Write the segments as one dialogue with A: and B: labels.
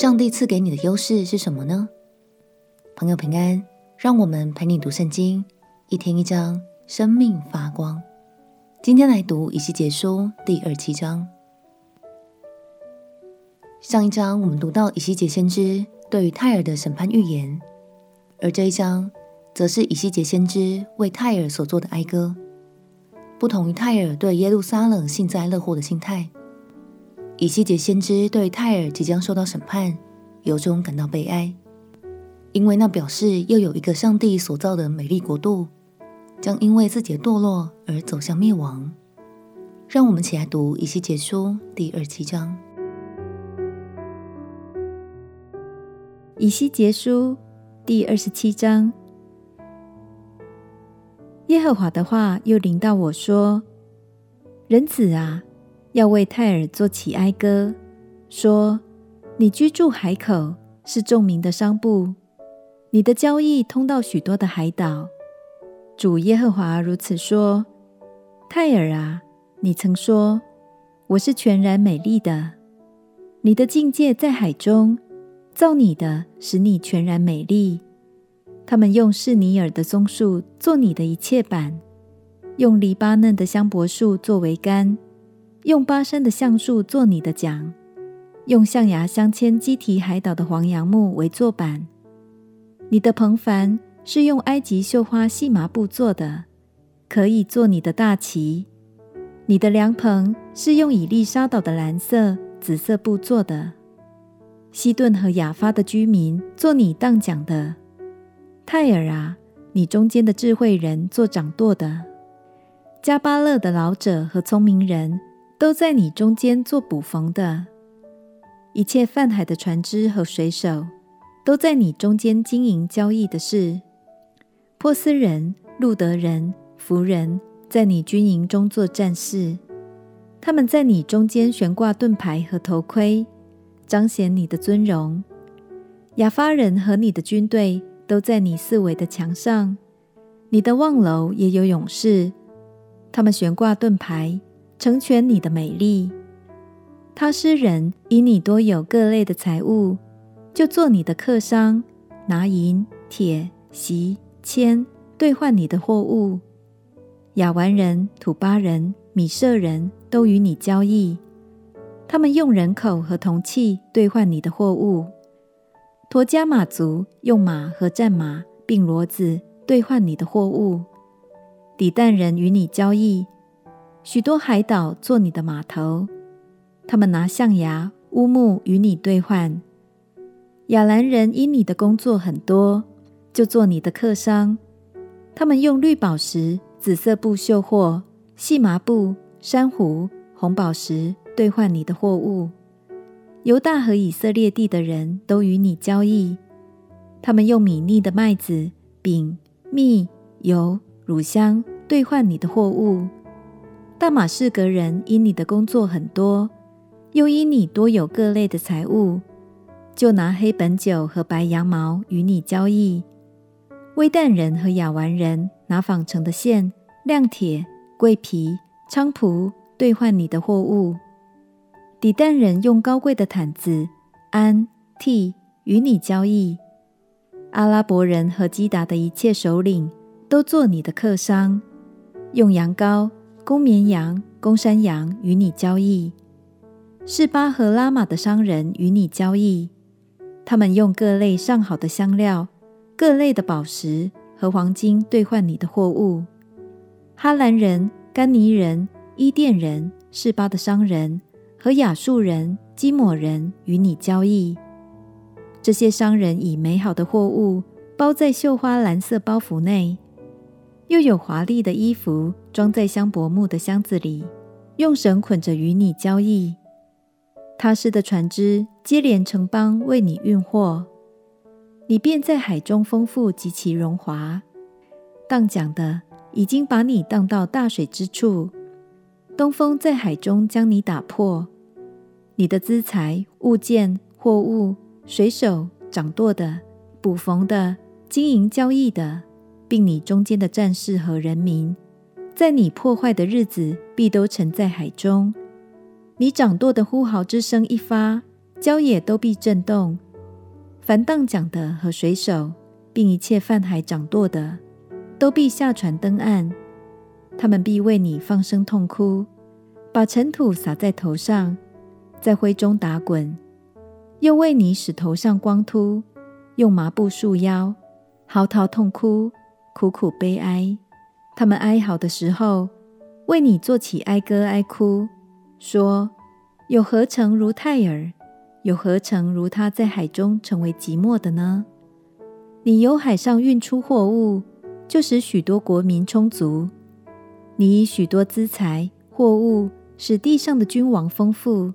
A: 上帝赐给你的优势是什么呢？朋友平安，让我们陪你读圣经，一天一章，生命发光。今天来读以西结书第二七章。上一章我们读到以西结先知对于泰尔的审判预言，而这一章则是以西结先知为泰尔所做的哀歌。不同于泰尔对耶路撒冷幸灾乐祸的心态，以西结先知对泰尔即将受到审判，由衷感到悲哀，因为那表示又有一个上帝所造的美丽国度，将因为自己的堕落而走向灭亡。让我们起来读以西结书第二十七章。
B: 以西结书第二十七章。耶和华的话又临到我说：“人子啊，要为泰尔作起哀歌，说：你居住海口，是众民的商埠，你的交易通到许多的海岛。主耶和华如此说：泰尔啊，你曾说我是全然美丽的，你的境界在海中，造你的使你全然美丽。”他们用示尼尔的棕树做你的一切板，用黎巴嫩的香柏树作为杆，用巴山的橡树做你的桨，用象牙镶嵌基提海岛的黄杨木为坐板。你的篷帆是用埃及绣花细麻布做的，可以做你的大旗。你的凉棚是用以利沙岛的蓝色、紫色布做的。西顿和亚发的居民做你当讲的。泰尔啊，你中间的智慧人做掌舵的；加巴勒的老者和聪明人都在你中间做捕缝的；一切泛海的船只和水手都在你中间经营交易的事。波斯人、路德人、弗人在你军营中做战士，他们在你中间悬挂盾牌和头盔，彰显你的尊荣。亚发人和你的军队。都在你四围的墙上，你的望楼也有勇士，他们悬挂盾牌，成全你的美丽。他施人以你多有各类的财物，就做你的客商，拿银、铁、锡、铅兑换你的货物。亚完人、土巴人、米舍人都与你交易，他们用人口和铜器兑换你的货物。陀迦玛族用马和战马并骡子兑换你的货物，底但人与你交易，许多海岛做你的码头，他们拿象牙、乌木与你兑换。亚兰人因你的工作很多，就做你的客商，他们用绿宝石、紫色布绣货、细麻布、珊瑚、红宝石兑换你的货物。犹大和以色列地的人都与你交易，他们用米粒的麦子、饼、蜜、油、乳香兑换你的货物。大马士革人因你的工作很多，又因你多有各类的财物，就拿黑本酒和白羊毛与你交易。威但人和亚完人拿纺成的线、亮铁、桂皮、菖蒲兑换你的货物。底但人用高贵的毯子、桉、涤与你交易，阿拉伯人和基达的一切首领都做你的客商，用羊羔、公绵羊、公山羊与你交易。示巴和拉玛的商人与你交易，他们用各类上好的香料、各类的宝石和黄金兑换你的货物。哈兰人、甘尼人、伊甸人、示巴的商人。和亚述人、基抹人与你交易，这些商人以美好的货物包在绣花蓝色包袱内，又有华丽的衣服装在香柏木的箱子里，用绳捆着与你交易。他施的船只接连城邦为你运货，你便在海中丰富极其荣华。当讲的已经把你当到大水之处。东风在海中将你打破，你的资财、物件、货物、水手、掌舵的、捕缝的、经营交易的，并你中间的战士和人民，在你破坏的日子，必都沉在海中。你掌舵的呼号之声一发，郊野都必震动；凡荡桨的和水手，并一切泛海掌舵的，都必下船登岸。他们必为你放声痛哭，把尘土撒在头上，在灰中打滚，又为你使头上光秃，用麻布束腰，嚎啕痛哭，苦苦悲哀。他们哀嚎的时候，为你作起哀歌哀哭，说：有何成如泰尔？有何成如他在海中成为寂寞的呢？你由海上运出货物，就使许多国民充足。你以许多资财货物，使地上的君王丰富。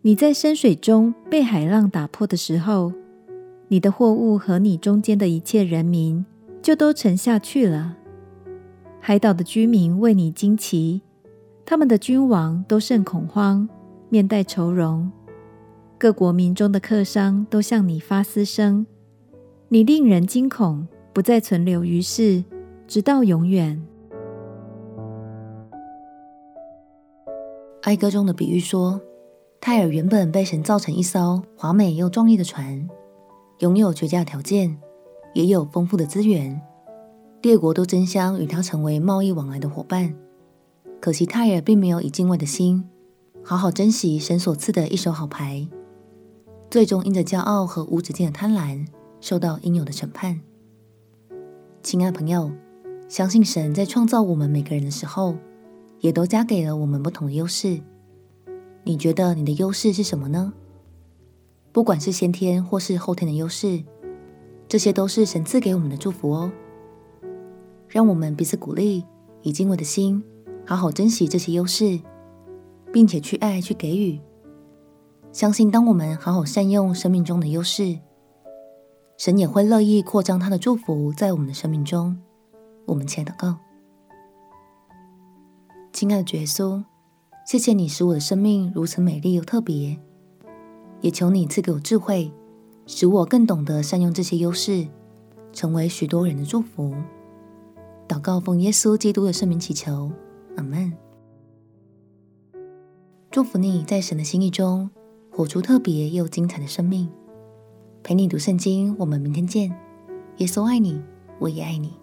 B: 你在深水中被海浪打破的时候，你的货物和你中间的一切人民就都沉下去了。海岛的居民为你惊奇，他们的君王都甚恐慌，面带愁容。各国民中的客商都向你发嘶声。你令人惊恐，不再存留于世，直到永远。
A: 哀歌中的比喻说，泰尔原本被神造成一艘华美又壮丽的船，拥有绝佳条件，也有丰富的资源，列国都争相与他成为贸易往来的伙伴。可惜泰尔并没有以敬畏的心，好好珍惜神所赐的一手好牌，最终因着骄傲和无止境的贪婪。受到应有的审判。亲爱朋友，相信神在创造我们每个人的时候，也都加给了我们不同的优势。你觉得你的优势是什么呢？不管是先天或是后天的优势，这些都是神赐给我们的祝福哦。让我们彼此鼓励，以敬畏的心，好好珍惜这些优势，并且去爱、去给予。相信当我们好好善用生命中的优势，神也会乐意扩张他的祝福在我们的生命中。我们且祷告，亲爱的耶稣，谢谢你使我的生命如此美丽又特别，也求你赐给我智慧，使我更懂得善用这些优势，成为许多人的祝福。祷告奉耶稣基督的圣名祈求，阿门。祝福你在神的心意中活出特别又精彩的生命。陪你读圣经，我们明天见。耶稣爱你，我也爱你。